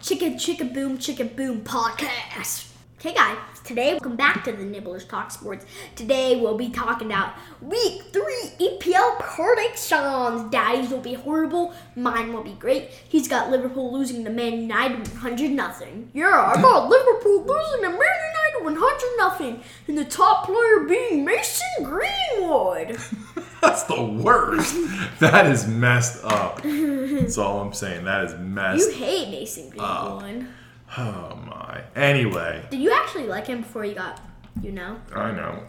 Chicka Chicka Boom Chicka Boom podcast. Okay, guys, today welcome back to the Nibblers Talk Sports. Today we'll be talking about Week Three EPL predictions. Daddy's will be horrible, mine will be great. He's got Liverpool losing to Man United 100 nothing. Yeah, I hmm. got Liverpool losing to Man United 100 nothing, and the top player being Mason Greenwood. That's the worst. that is messed up. That's all I'm saying. That is messed. You hate Mason Greenwood. Oh my. Anyway, Did you actually like him before you got, you know? I know.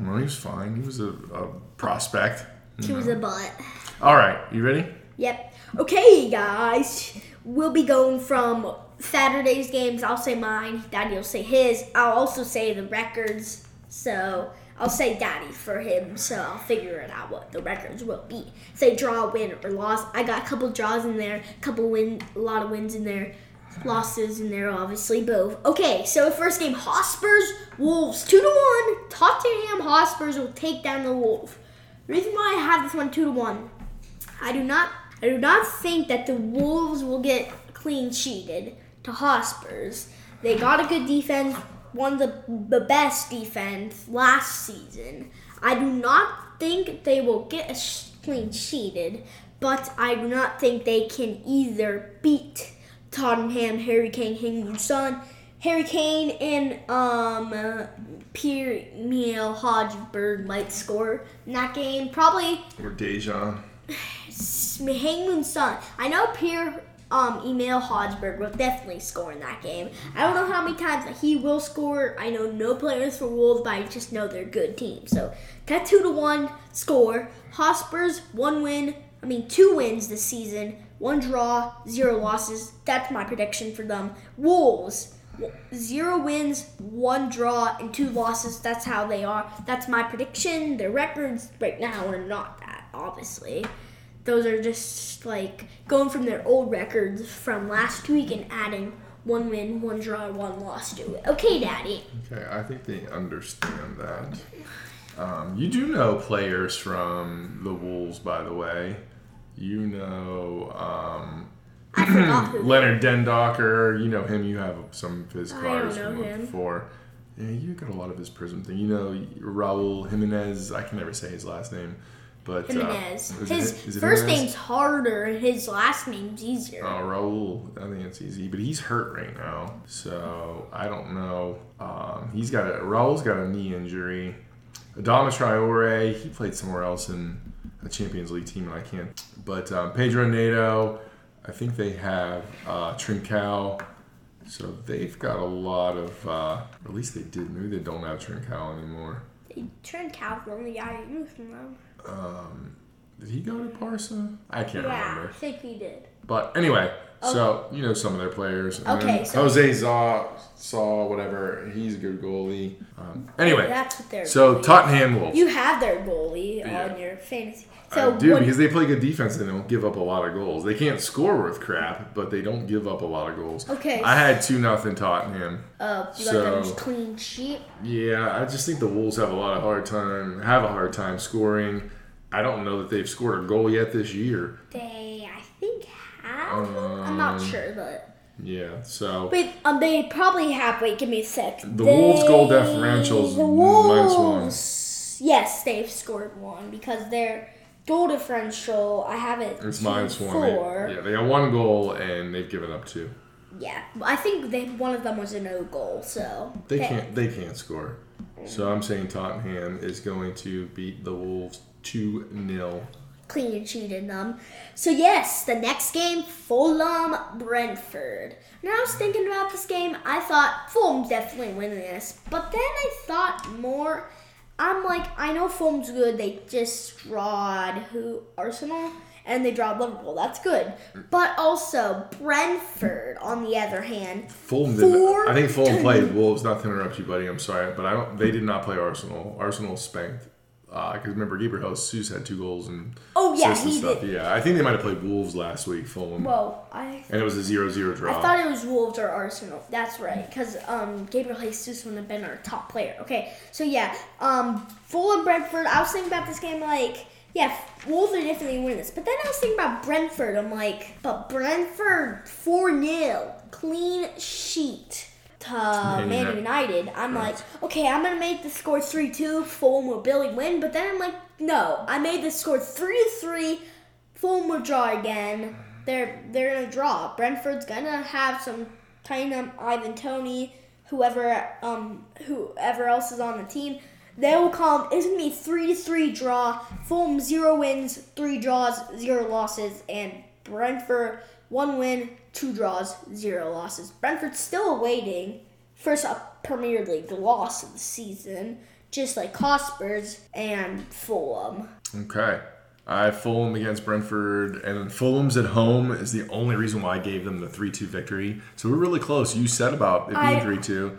No, he was fine. He was a, a prospect. He was a butt. All right, you ready? Yep. Okay, guys. We'll be going from Saturday's games. I'll say mine. Daddy will say his. I'll also say the records. So I'll say Daddy for him. So I'll figure it out what the records will be. Say draw, win, or loss. I got a couple draws in there, a couple win, a lot of wins in there, losses in there, obviously both. Okay, so first game, Hotspurs Wolves two to one. Tottenham Hotspurs will take down the Wolves. Reason why I have this one two to one. I do not I do not think that the Wolves will get clean sheeted to Hotspurs. They got a good defense, one of the, the best defense last season. I do not think they will get a clean sheeted, but I do not think they can either beat Tottenham, Harry Kane, Heung-min Son, Harry Kane and um uh, Pierre Emile Højbjerg might score in that game. Probably Or Dejan. Hangman's son. I know Pierre um, Emil Højbjerg will definitely score in that game. I don't know how many times he will score. I know no players for Wolves, but I just know they're a good team. So that two to one score. Hotspurs one win. I mean two wins this season. One draw, zero losses. That's my prediction for them. Wolves. Zero wins, one draw, and two losses. That's how they are. That's my prediction. Their records right now are not that, obviously those are just like going from their old records from last week and adding one win, one draw, one loss to it. Okay, Daddy. Okay, I think they understand that. Um, you do know players from the Wolves, by the way. You know um. Leonard Dendoncker. You know him. You have some of his cards from him. before. Yeah, you got a lot of his Prism thing. You know Raul Jimenez. I can never say his last name, but uh, Jimenez. is His is it first Jimenez? name's harder, his last name's easier. Oh, Raul. I think it's easy, but he's hurt right now, so I don't know. Um, he's got a Raul's got a knee injury. Adama Traore, he played somewhere else in a Champions League team, and I can't. But um, Pedro Neto, I think they have uh, Trincao. So they've got a lot of, uh, at least they did. Maybe they don't have Trincao anymore. They turned Cal from the guy who used them. Um, did he go to Barca? I can't Yeah, remember. I think he did. But anyway, so you know some of their players. And Okay, so- Jose Zaw, Saw, whatever. He's a good goalie. Um, anyway, That's what they're. so Tottenham Wolves. you have their goalie Yeah. on your fantasy. I So do what- because they play good defense and they don't give up a lot of goals. They can't score worth crap, but they don't give up a lot of goals. Okay. I had two nothing Tottenham. uh, you so- got clean sheet. Yeah, I just think the Wolves have a lot of hard time have a hard time scoring. I don't know that they've scored a goal yet this year. They, I think, have. I'm not Um, sure, but. Yeah, so Wait, um, they probably have. Wait, give me a sec. The Wolves' goal differential's the minus one. Yes, they've scored one because their goal differential. I have it. it's minus one. They- Four. yeah, they got one goal and they've given up two. Yeah, I think they one of them was a no goal. So They can't. They can't score. So I'm saying Tottenham is going to beat the Wolves two 0 clean sheeted them. So yes, the next game, Fulham Brentford. And I was thinking about this game. I thought Fulham's definitely winning this, but then I thought more. I'm like, I know Fulham's good. They just drawed who Arsenal and they drawed Liverpool. That's good. But also Brentford, on the other hand, Fulham. Did, I think Fulham played Wolves. Not to interrupt you, buddy. I'm sorry, but I don't. They did not play Arsenal. Arsenal spanked. Because remember, Gabriel Jesus had two goals and Oh, yeah, he stuff. did. Yeah, I think they might have played Wolves last week. Fulham, well, I and it was a 0-0 draw. I thought it was Wolves or Arsenal. That's right, because um, Gabriel Jesus would have been our top player. Okay, so yeah, um, Fulham Brentford. I was thinking about this game like, yeah, Wolves are definitely winning this. But then I was thinking about Brentford. I'm like, but Brentford four 0 clean sheet to Man Man United. I'm Right. like, okay, I'm gonna make the score three two. Fulham will Billy win, but then I'm like, no, I made the score three three, Fulham will draw again. They're they're gonna draw. Brentford's gonna have some Tynum, Ivan Toney, whoever um whoever else is on the team. They will come. It's gonna be three three draw. Fulham zero wins, three draws, zero losses, and Brentford one win, two draws, zero losses. Brentford's still awaiting first up Premier League loss of the season, just like Hotspurs and Fulham. Okay. I have Fulham against Brentford, and Fulham's at home is the only reason why I gave them the 3 2 victory. So we're really close. You said about it being 3 2.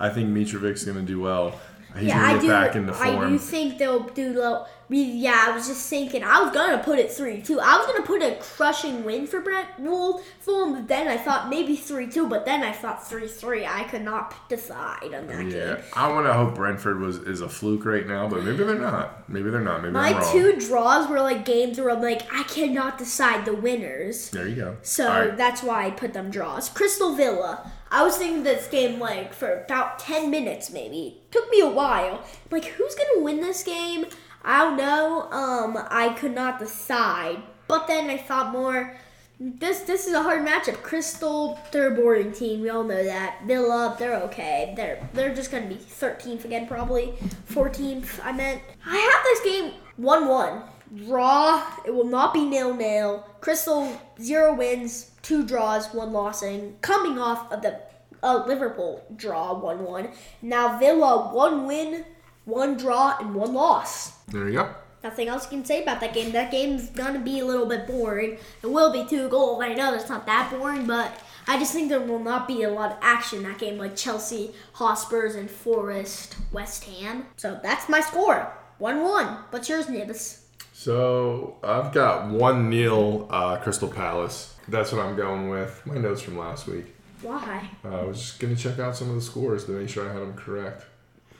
I think Mitrovic's going to do well. He's yeah, I do. I do think they'll do low. Yeah, I was just thinking. I was gonna put it three two. I was gonna put a crushing win for Brent Wool Fulham. But then I thought maybe three two. But then I thought three three. I could not decide on that yeah, game. I want to hope Brentford was is a fluke right now, but maybe they're not. Maybe they're not. Maybe My two draws were like games where I'm like I cannot decide the winners. there you go. So right. that's why I put them draws. Crystal Villa. I was thinking this game like for about ten minutes maybe. Took me a while. Like who's gonna win this game? I don't know. Um, I could not decide. But then I thought more. This this is a hard matchup. Crystal, they're a boring team. We all know that. Villa, they're okay. They're they're just gonna be 13th again, probably 14th. I meant. I have this game 1-1. Draw. It will not be nil nil. Crystal zero wins, two draws, one loss, and Coming off of the uh, Liverpool draw 1-1. Now Villa one win, one draw, and one loss. There you go. Nothing else you can say about that game. That game's gonna be a little bit boring. It will be two goals. I know that's not that boring, but I just think there will not be a lot of action in that game, like Chelsea, Hotspurs, and Forest, West Ham. So that's my score, one-one. What's yours, Nibs? So I've got 1 0 uh, Crystal Palace. That's what I'm going with. My notes from last week. Why? Uh, I was just going to check out some of the scores to make sure I had them correct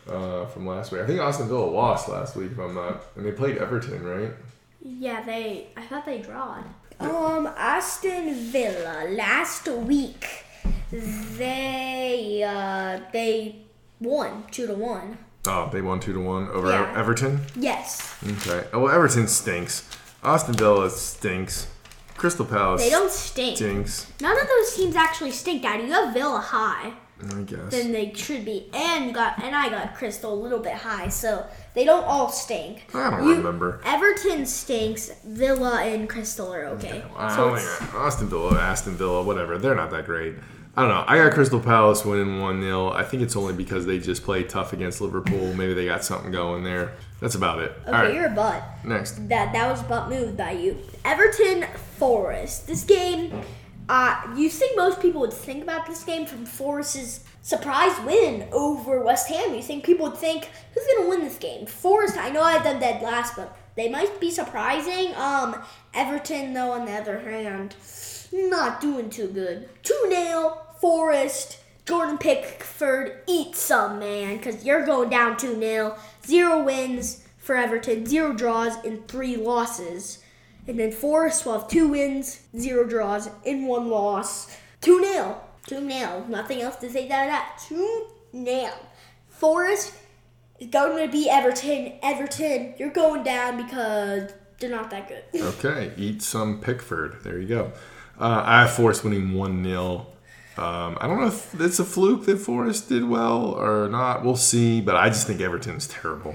uh, from last week. I think Austin Villa lost last week, if I'm not. And they played Everton, right? Yeah, they. I thought they drawed. Um, Aston Villa last week, they uh they won two to one. Oh, they won 2 to 1 over Yeah. Everton? Yes, Okay. Oh, well, Everton stinks. Austin Villa stinks. Crystal Palace they don't stink. stinks. None of those teams actually stink, Daddy. You have Villa high I guess. than they should be, and got and I got Crystal a little bit high, so they don't all stink. I don't You- remember. Everton stinks. Villa and Crystal are okay. I So don't it's- think Austin Villa, Aston Villa, whatever. They're not that great. I don't know. I got Crystal Palace winning 1 0. I think it's only because they just played tough against Liverpool. Maybe they got something going there. That's about it. okay, All right. you're a butt. Next. That that was butt move by you. Everton Forest. This game, uh, you think most people would think about this game from Forest's surprise win over West Ham. You think people would think who's gonna win this game? Forest. I know I've done that last, but they might be surprising. Um, Everton though, on the other hand, not doing too good. Two 0 Forest. Jordan Pickford, eat some, man, because you're going down 2 0. Zero wins for Everton, zero draws, and three losses. And then Forest will have two wins, zero draws, and one loss. 2 0. 2 0. Nothing else to say about that. 2 0. Forest is going to be Everton. Everton, you're going down because they're not that good. Okay. Eat some Pickford. There you go. Uh, I have Forest winning 1 0. Um, I don't know if it's a fluke that Forest did well or not. We'll see. But I just think Everton's terrible.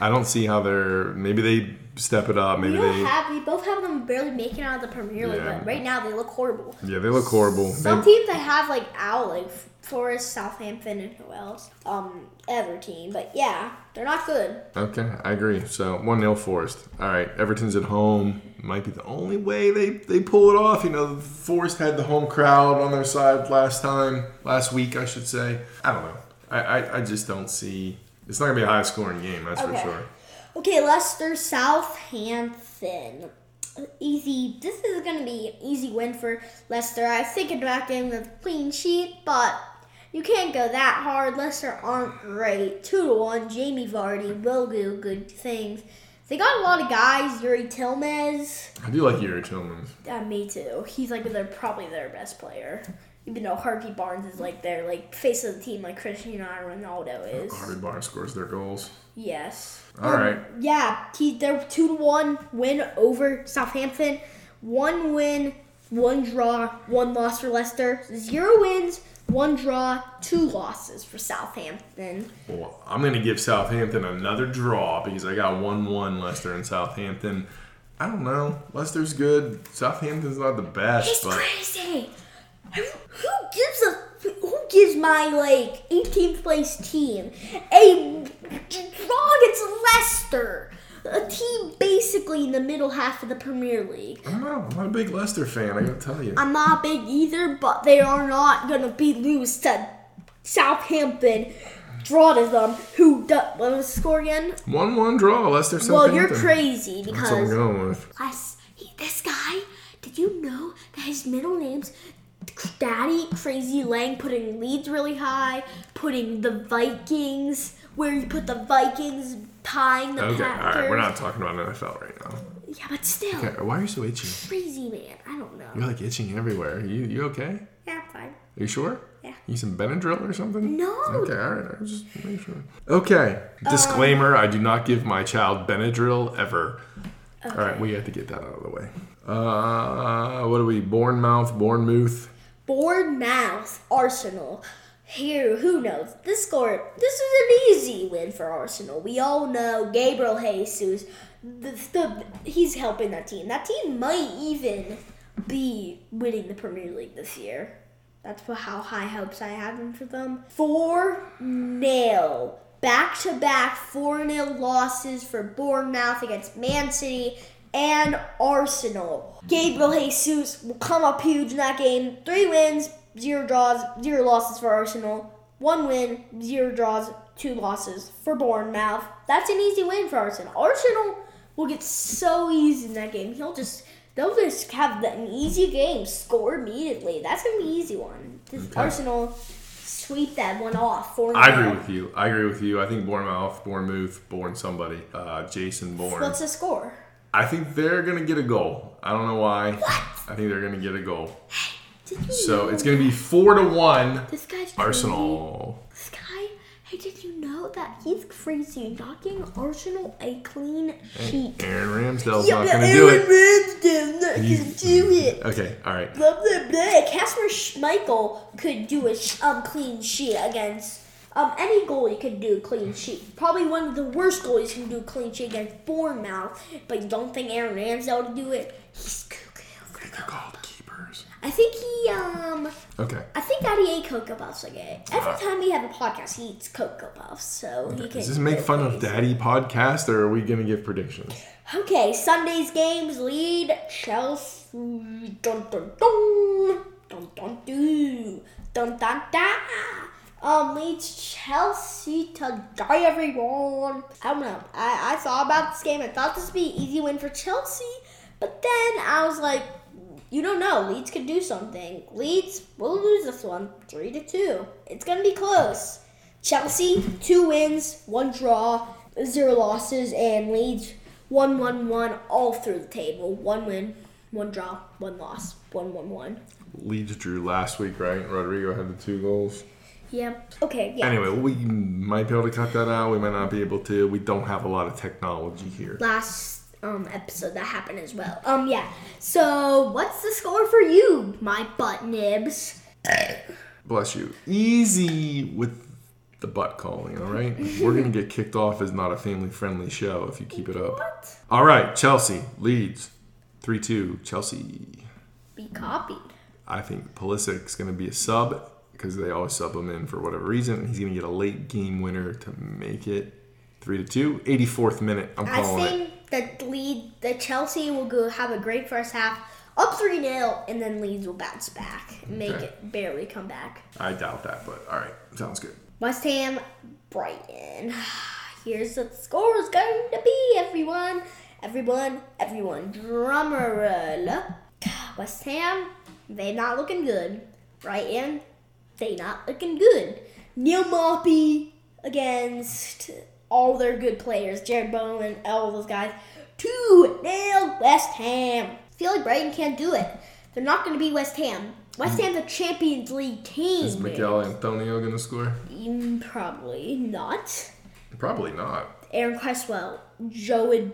I don't see how they're. Maybe they step it up. Maybe we they. have. We both have them barely making out of the Premier League, Yeah. but right now they look horrible. Yeah, they look horrible. Some They- teams I have like out, like Forest, Southampton, and who else? Um, Everton. But yeah, they're not good. Okay, I agree. So one 0 Forest. All right, Everton's at home. Might be the only way they, they pull it off. You know, Forest had the home crowd on their side last time, last week, I should say. I don't know. I, I, I just don't see. It's not gonna be a high scoring game. That's Okay. for sure. Okay, Leicester, Southampton. Easy. This is gonna be an easy win for Leicester. I was thinking about getting the clean sheet, but you can't go that hard. Leicester aren't great. Two to one. Jamie Vardy will do good things. They got a lot of guys. Yuri Tilmez. I do like Yuri Tillman. Uh, me too. He's like their probably their best player. Even though Harvey Barnes is like their like face of the team, like Cristiano Ronaldo is. Harvey Barnes scores their goals. Yes. All right. Yeah, he, they're two to one win over Southampton. One win, one draw, one loss for Leicester. Zero wins, one draw, two losses for Southampton. Well, I'm going to give Southampton another draw because I got 1 1 Leicester and Southampton. I don't know. Leicester's good. Southampton's not the best, It's but crazy. Who gives a who gives my like 18th place team a draw against Leicester, a team basically in the middle half of the Premier League? I don't know. I'm not a big Leicester fan, I got to tell you. I'm not big either, but they are not gonna be lose to Southampton. Draw to them. Who? Do, what was the score again? 1 1 draw, Leicester Well, you're crazy That's what I'm because going with. Plus, he, this guy, did you know that his middle name's Daddy Crazy Lang, putting Leeds really high, putting the Vikings, where you put the Vikings tying the Okay, Packers. alright, we're not talking about NFL right now. Yeah, but still, Okay, why are you so itchy? crazy man. I don't know. You're like itching everywhere. You you okay? Yeah, I'm fine. Are you sure? Yeah. You some Benadryl or something? No. Okay, all right. I was just make sure. Okay. Disclaimer: I do not give my child Benadryl ever. Okay. All right, we have to get that out of the way. Uh, what are we? Bournemouth, Bournemouth. Bournemouth, Arsenal. Here, who knows? This score, this is an easy win for Arsenal. We all know Gabriel Jesus. The, the, he's helping that team. That team might even be winning the Premier League this year. That's how high hopes I have for them. 4 0. Back to back 4 0 losses for Bournemouth against Man City and Arsenal. Gabriel Jesus will come up huge in that game. Three wins, zero draws, zero losses for Arsenal. One win, zero draws, two losses for Bournemouth. That's an easy win for Arsenal. Arsenal will get so easy in that game. He'll just they'll just have an easy game, score immediately. That's gonna an easy one. This Okay. Arsenal sweep that one off. Four I agree with you. I agree with you. I think Bournemouth, Bournemouth, Bourne somebody. Uh, Jason Bourne. What's the score? I think they're gonna get a goal. I don't know why. What? I think they're gonna get a goal. Did you So know it's gonna be four to one. this guy's crazy? Arsenal. This guy, hey, did you know that he's crazy knocking Arsenal a clean sheet? Aaron Ramsdale's Yeah, not gonna do it. Aaron. Ramsdale's not gonna do it. Okay, all right. Blah blah blah. Kasper Schmeichel could do a sh- um clean sheet against um any goalie could do a clean sheet. Probably one of the worst goalies can do a clean sheet against Bournemouth, but you don't think Aaron Ramsdale would do it? He's cuckoo. Keepers. I think he um. Okay. I think Daddy ate Cocoa Puffs again. Every uh, time we have a podcast, he eats Cocoa Puffs, so okay. he can. Does this make fun of Daddy podcast, or are we gonna give predictions? Okay, Sunday's games Leeds Chelsea. Dun dun dun dun dun dun dun dun. dun. Um, Leeds Chelsea to die, everyone. I don't know. I, I saw about this game. I thought this would be an easy win for Chelsea, but then I was like, you don't know. Leeds could do something. Leeds will lose this one, three to two. It's gonna be close. Chelsea two wins, one draw, zero losses, and Leeds one one one all through the table. One win, one draw, one loss, one one one. Leeds drew last week, right? Rodrigo had the two goals. Yep. Okay. Yeah. Anyway, we might be able to cut that out. We might not be able to. We don't have a lot of technology here. Last um episode that happened as well. Um yeah. So what's the score for you, my butt nibs? Bless you. Easy with the butt calling, all right? We're gonna get kicked off as not a family-friendly show if you keep it up. What? All right, Chelsea leads three two. Chelsea. Be copied. I think Pulisic's going to be a sub because they always sub him in for whatever reason. He's going to get a late game winner to make it three to two. 84th minute. I'm I calling it. That lead the Chelsea will go have a great first half, up three 0 and then Leeds will bounce back and make Okay. it barely come back. I doubt that, but all right, sounds good. West Ham, Brighton. Here's what the score is going to be, everyone. Everyone, everyone, drummer roll. West Ham, they not looking good. Brighton, they not looking good. Neal Maupay against all their good players, Jarrod Bowen, all those guys. 2 0 West Ham. I feel like Brighton can't do it. They're not going to be West Ham. West Ham's a Champions League team. Is Miguel Antonio gonna score? Mm, Probably not. Probably not. Aaron Cresswell, Joe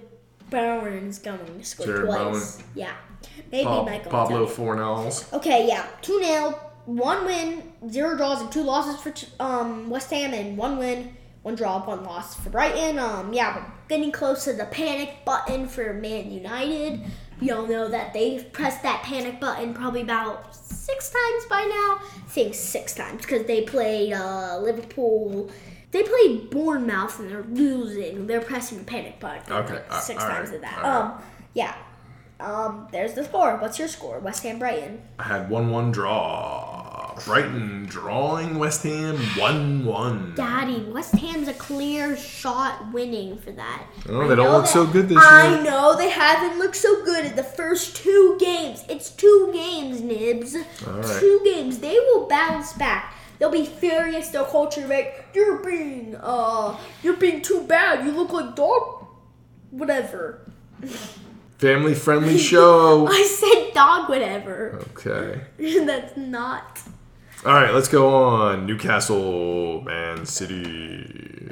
Bowen's going to score Jarrod twice. Yeah. Maybe Pa- Michael. Pablo. Fornals. Okay, yeah. 2 0, one win, zero draws, and two losses for um, West Ham, and one win, one draw, one loss for Brighton. Um, yeah, we're getting close to the panic button for Man United. You all know that they've pressed that panic button probably about six times by now. I think six times because they played uh, Liverpool. They played Bournemouth and they're losing. They're pressing the panic button. Okay, like, uh, six times right, of that. all right. Um, yeah. Um, there's the score. What's your score? West Ham Brighton. I had one one draw. Brighton drawing West Ham one one. Daddy, West Ham's a clear shot winning for that. Oh, they don't look so good this I year. I know they haven't looked so good in the first two games. It's two games, Nibs. Right. Two games. They will bounce back. They'll be furious. They'll culture like you're being uh you're being too bad. You look like dog. Whatever. Family friendly show. I said dog. Whatever. Okay. That's not. All right, let's go on. Newcastle, Man City.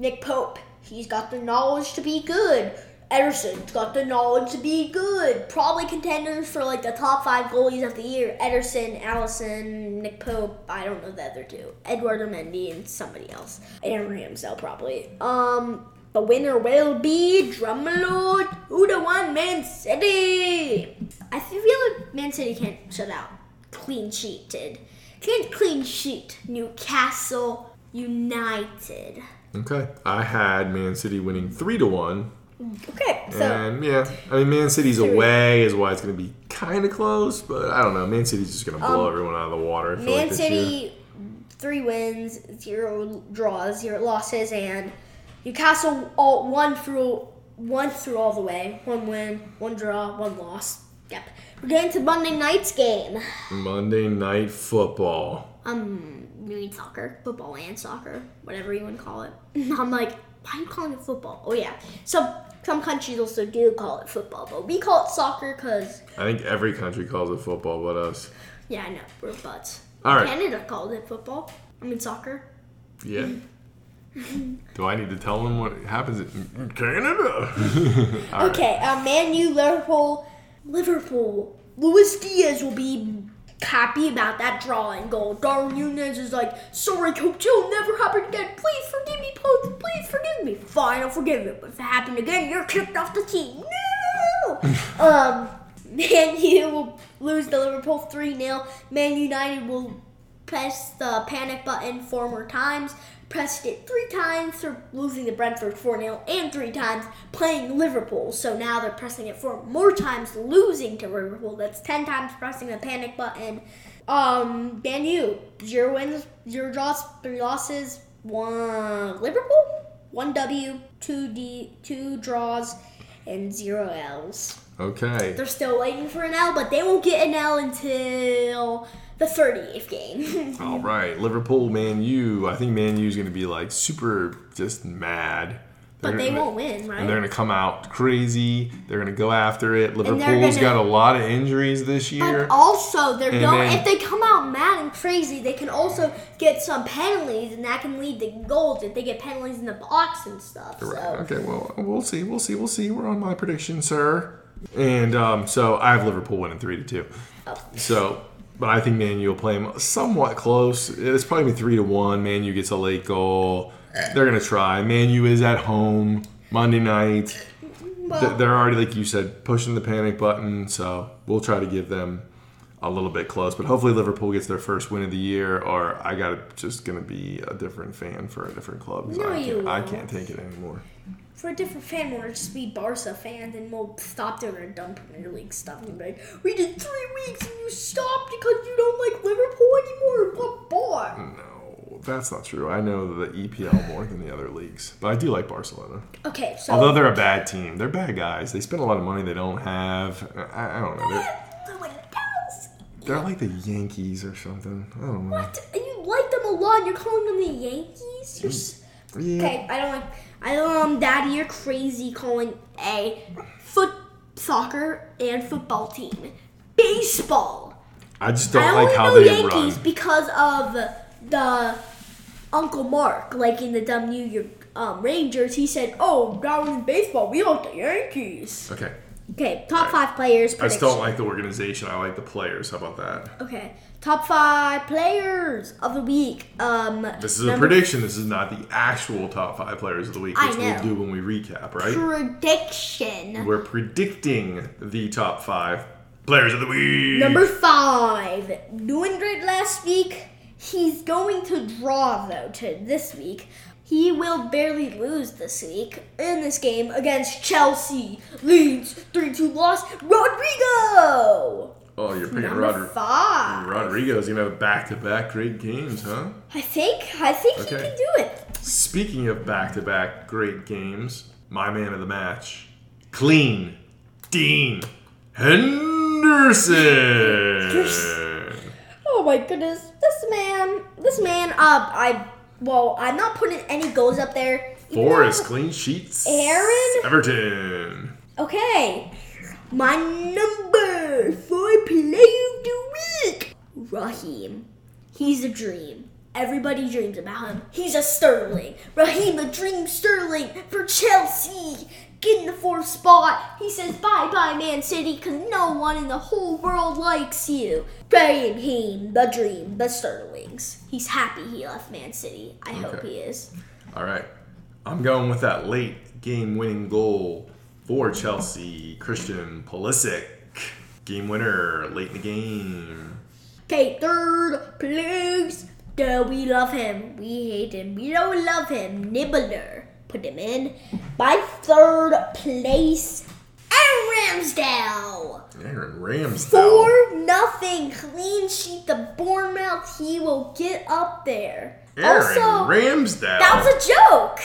Nick Pope, he's got the knowledge to be good. Ederson's got the knowledge to be good. Probably contenders for like the top five goalies of the year. Ederson, Alisson, Nick Pope. I don't know the other two. Eduardo Mendy and somebody else. And Ramsdale probably. Um, the winner will be Drummelord, who the one Man City. I feel like Man City can't shut out. Clean sheeted. Can't clean sheet. Newcastle United. Okay. I had Man City winning three to one. Okay, so And yeah, I mean Man City's Three. away is why it's gonna be kinda close, but I don't know. Man City's just gonna blow um, everyone out of the water. Like Man year. City, three wins, zero draws, zero losses, and Newcastle all one through one through all the way. One win, one draw, one loss. Yep. We're getting to Monday night's game. Monday night football. Um, you mean soccer, football, and soccer, whatever you want to call it. I'm like, why are you calling it football? Oh yeah, some some countries also do call it football, but we call it soccer because I think every country calls it football but us. yeah, I know we're butts. All right. Canada called it football. I mean soccer. Yeah. Do I need to tell them what happens in Canada? All right. Okay, uh, Man U, Liverpool, Liverpool. Luis Diaz will be happy about that drawing goal. Darwin Nunez is like, sorry, coach, it'll never happen again. Please forgive me, please, please forgive me. Fine, I'll forgive you. But if it happened again, you're kicked off the team. No! um, Man U will lose the Liverpool 3 0. Man United will press the panic button four more times. Pressed it three times for losing to Brentford 4 0 and three times playing Liverpool. So now they're pressing it four more times, losing to Liverpool. That's 10 times pressing the panic button. Um, Man U, zero wins, zero draws, three losses, one Liverpool, one W, two D, two draws, and zero L's. Okay. They're still waiting for an L, but they won't get an L until the 30th game. All right. Liverpool, Man U. I think Man U is going to be like super just mad. but They're they gonna- won't win, right? And they're going to come out crazy. They're going to go after it. Liverpool's gonna- got a lot of injuries this year. But also, they're And going. then- if they come out mad and crazy, they can also get some penalties, and that can lead to goals if they get penalties in the box and stuff. Right. So Okay, well, we'll see. We'll see. We'll see. We're on my prediction, sir. And um, so I have Liverpool winning 3 to 2. Oh. So, but I think Man U will play them somewhat close. It's probably gonna be 3 to 1. Man U gets a late goal. They're going to try. Man U is at home Monday night. Well, They're already, like you said, pushing the panic button. So we'll try to give them a little bit close. But hopefully Liverpool gets their first win of the year, or I got just to be a different fan for a different club. No, I, you can't, I can't take it anymore. for a different fan, we'll just be Barca fans, and we'll stop doing our dumb Premier League stuff. And be like, we did three weeks, and you stopped because you don't like Liverpool anymore. Blah blah. No, that's not true. I know the EPL more than the other leagues, but I do like Barcelona. Okay, so Although they're a bad team, they're bad guys. They spend a lot of money they don't have. I, I don't know. They're. They're like the Yankees or something. I don't know. What? You like them a lot. You're calling them the Yankees. You're s- Yeah. okay. I don't like. I um, Daddy, you're crazy calling a foot soccer and football team baseball. I just don't I like only how know they Yankees run. because of the Uncle Mark, like in the dumb New York um, Rangers. He said, "Oh, down in baseball, we like the Yankees." Okay. Okay, top five players. I just don't like the organization. I like the players. How about that? Okay, top five players of the week. Um, This is a prediction. This is not the actual top five players of the week, I which know. we'll do when we recap, right? Prediction. We're predicting the top five players of the week. Number five, doing great last week. He's going to draw though to this week. He will barely lose this week in this game against Chelsea. Leeds 3 2 loss. Rodrigo! Oh, you're picking Number Rodri- five. Rodrigo's gonna have back-to-back great games, huh? I think, I think he Okay. can do it. Speaking of back-to-back great games, my man of the match, clean, Dean Henderson. Oh my goodness, this man, this man, uh, I, well, I'm not putting any goals up there. Forest clean sheets. Aaron? Everton. Okay, my number four player of the week, Raheem. He's a dream. Everybody dreams about him. He's a Sterling. Raheem, a dream Sterling for Chelsea. Getting the fourth spot. He says bye bye, Man City, because no one in the whole world likes you. Raheem, the dream, the Sterlings. He's happy he left Man City. I hope he is. All right. I'm going with that late game winning goal for Chelsea. Christian Pulisic. Game winner late in the game. Okay, third place. Do we love him? We hate him. We don't love him. Nibbler. Put him in. By third place, Aaron Ramsdale. Aaron Ramsdale. Four nothing clean sheet the Bournemouth. He will get up there. Aaron also, Ramsdale. that was a joke.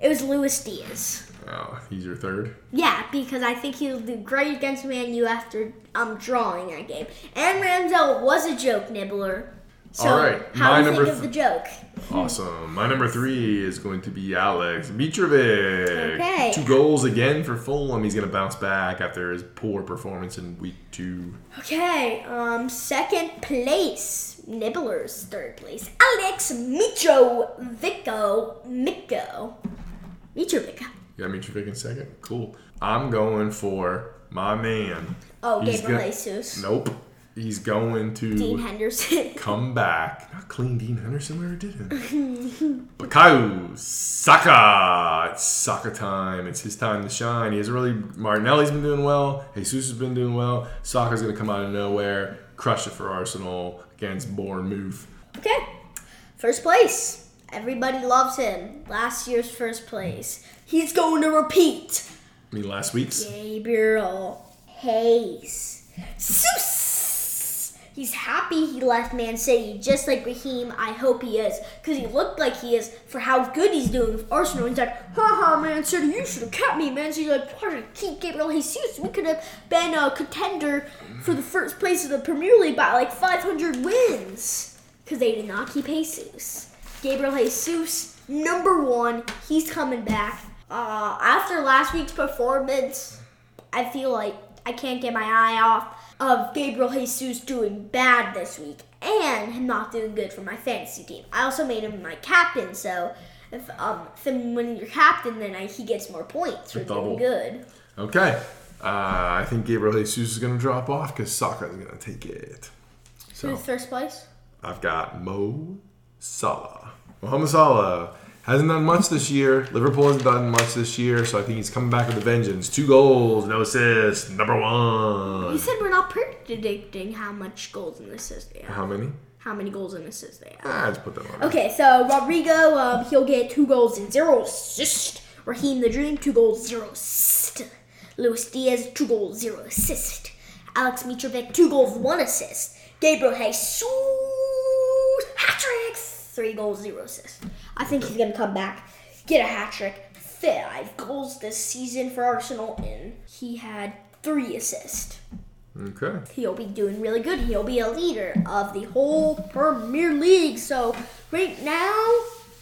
It was Luis Diaz. oh, he's your third. Yeah, because I think he'll do great against Man U after um drawing that game. And Ramsdale was a joke, Nibbler. So All right, how my do you number think of the joke? Awesome. My number three is going to be Alex Mitrovic. Okay. Two goals again for Fulham. He's going to bounce back after his poor performance in week two. Okay, um, second place, Nibbler's third place, Alex Mitrovico, Miko, Mitrovic. You got Mitrovic in second? Cool. I'm going for my man. Oh, He's Gabriel go- Jesus, Nope. He's going to Dean Henderson. come back. Not clean Dean Henderson, we already did him. Bukayo Saka. It's Saka time. It's his time to shine. He hasn't really. Martinelli's been doing well. Jesus has been doing well. Saka's going to come out of nowhere, crush it for Arsenal against Bournemouth. okay, first place. Everybody loves him. Last year's first place. He's going to repeat. I mean, last week's. Gabriel Hayes. Zeus. He's happy he left Man City, just like Raheem. I hope he is, because he looked like he is for how good he's doing with Arsenal. He's like, haha, Man City, you should have kept me, Man City. Like, why did I keep Gabriel Jesus? We could have been a contender for the first place of the Premier League by like 500 wins, because they did not keep Jesus. Gabriel Jesus, number one, he's coming back. Uh, after last week's performance, I feel like I can't get my eye off of Gabriel Jesus doing bad this week and him not doing good for my fantasy team. I also made him my captain, so if um if him winning your captain, then I, he gets more points for doing good. Okay. Uh, I think Gabriel Jesus is going to drop off because Saka's going to take it. So Who's first place? I've got Mo Salah. Mohamed Salah hasn't done much this year. Liverpool hasn't done much this year, so I think he's coming back with a vengeance. Two goals, no assists, number one. You said we're not predicting how much goals and assists they have. How many? How many goals and assists they have. Ah, just put them on. Okay, so Rodrigo, um, he'll get two goals and zero assist. Raheem the Dream, two goals, zero assist. Luis Diaz, two goals, zero assist. Alex Mitrovic, two goals, one assist. Gabriel Jesus, hat trick, three goals, zero assist. I think he's gonna come back, get a hat trick, five goals this season for Arsenal, and he had three assists Okay. he'll be doing really good. He'll be a leader of the whole Premier League. So right now,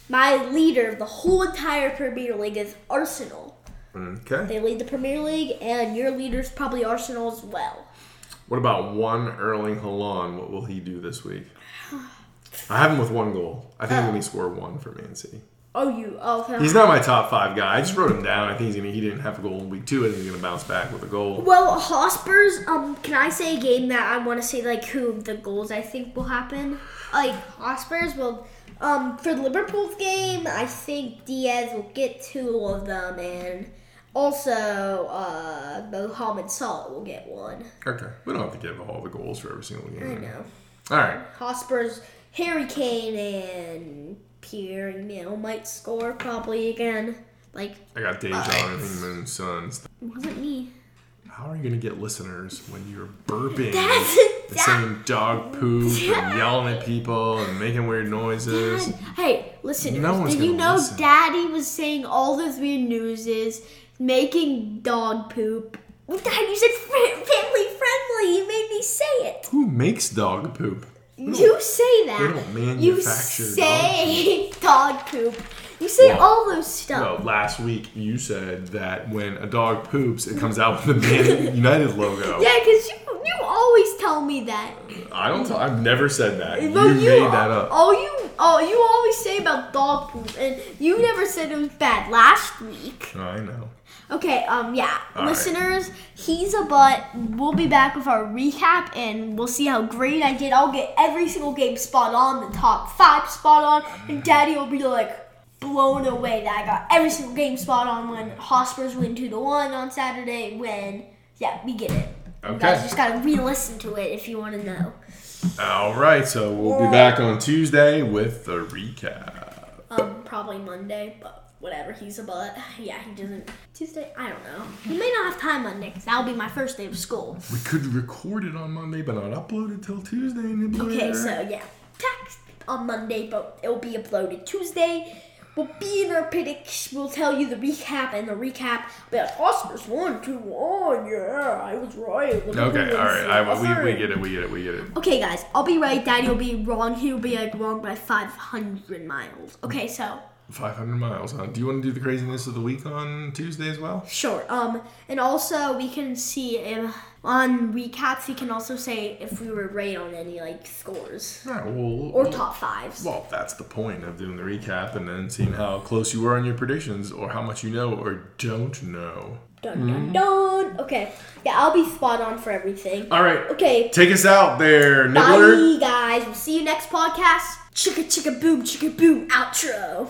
my leader of the whole entire Premier League is Arsenal. Okay. They lead the Premier League, and your leader's probably Arsenal as well. What about one Erling Haaland? What will he do this week? I have him with one goal. I think he's going to score one for Man City. Oh, you. Oh, He's not my top five guy. I just wrote him down. I think he's gonna. He didn't have a goal in week two. I think he's gonna bounce back with a goal. Well, Hotspurs. Um, can I say a game that I want to say like who the goals I think will happen? Like Hotspurs will. Um, for the Liverpool's game, I think Diaz will get two of them, and also uh, Mohamed Salah will get one. Okay, we don't have to give all the goals for every single game. I know. All right. Hotspurs, Harry Kane, and Pierre Emile might score probably again. Like I got Dejan Uh, and Moon Suns. it wasn't me. How are you gonna get listeners when you're burping That's and saying dog poop and yelling at people and making weird noises? Dad, hey, listen. No did you know listen. Daddy was saying all the weird newses, making dog poop? Dad, you said fa- family friendly. You made me say it. Who makes dog poop? You say that. they don't you manufacture say dog poop. You say Well, all those stuff. No, last week you said that when a dog poops, it comes out with the Man United logo. Yeah, because you you always tell me that. I don't. T- I've never said that. You Well, made that up. Oh, you oh you always say about dog poop, and you never said it was bad last week. I know. Okay, um, yeah, All right. listeners, he's a butt. We'll be back with our recap, and we'll see how great I did. I'll get every single game spot on, the top five spot on, and Daddy will be like blown away that I got every single game spot on when Hospers win two to one on Saturday. When yeah, we get it. You guys just gotta re-listen to it if you want to know. All right. So we'll be back on Tuesday with the recap. Um, probably Monday, but whatever. He's a butt. Yeah, he doesn't. Tuesday, I don't know. He may not have time Monday because that'll be my first day of school. We could record it on Monday, but not upload it till Tuesday. Nibbler. Okay, so yeah, text on Monday, but it'll be uploaded Tuesday. We'll be in our picks. We'll tell you the recap and the recap. But Oscars one, two, one. Yeah, I was right. Okay. All right. I, we, we get it. We get it. We get it. Okay, guys, I'll be right. Daddy will be wrong. He'll be like wrong by 500 miles. Okay, so 500 miles. Huh? Do you want to do the craziness of the week on Tuesday as well? Sure. Um, and also we can see if on recaps we can also say if we were right on any like scores All right. Well, or well- top fives. Well, that's the point of doing the recap and then seeing how close you were on your predictions or how much you know or don't know. Dun dun dun. Okay. Yeah, I'll be spot on for everything. All right. Okay. Take us out there, Nibbler. Bye, guys. We'll see you next podcast. Chicka chicka boom chicka boom outro.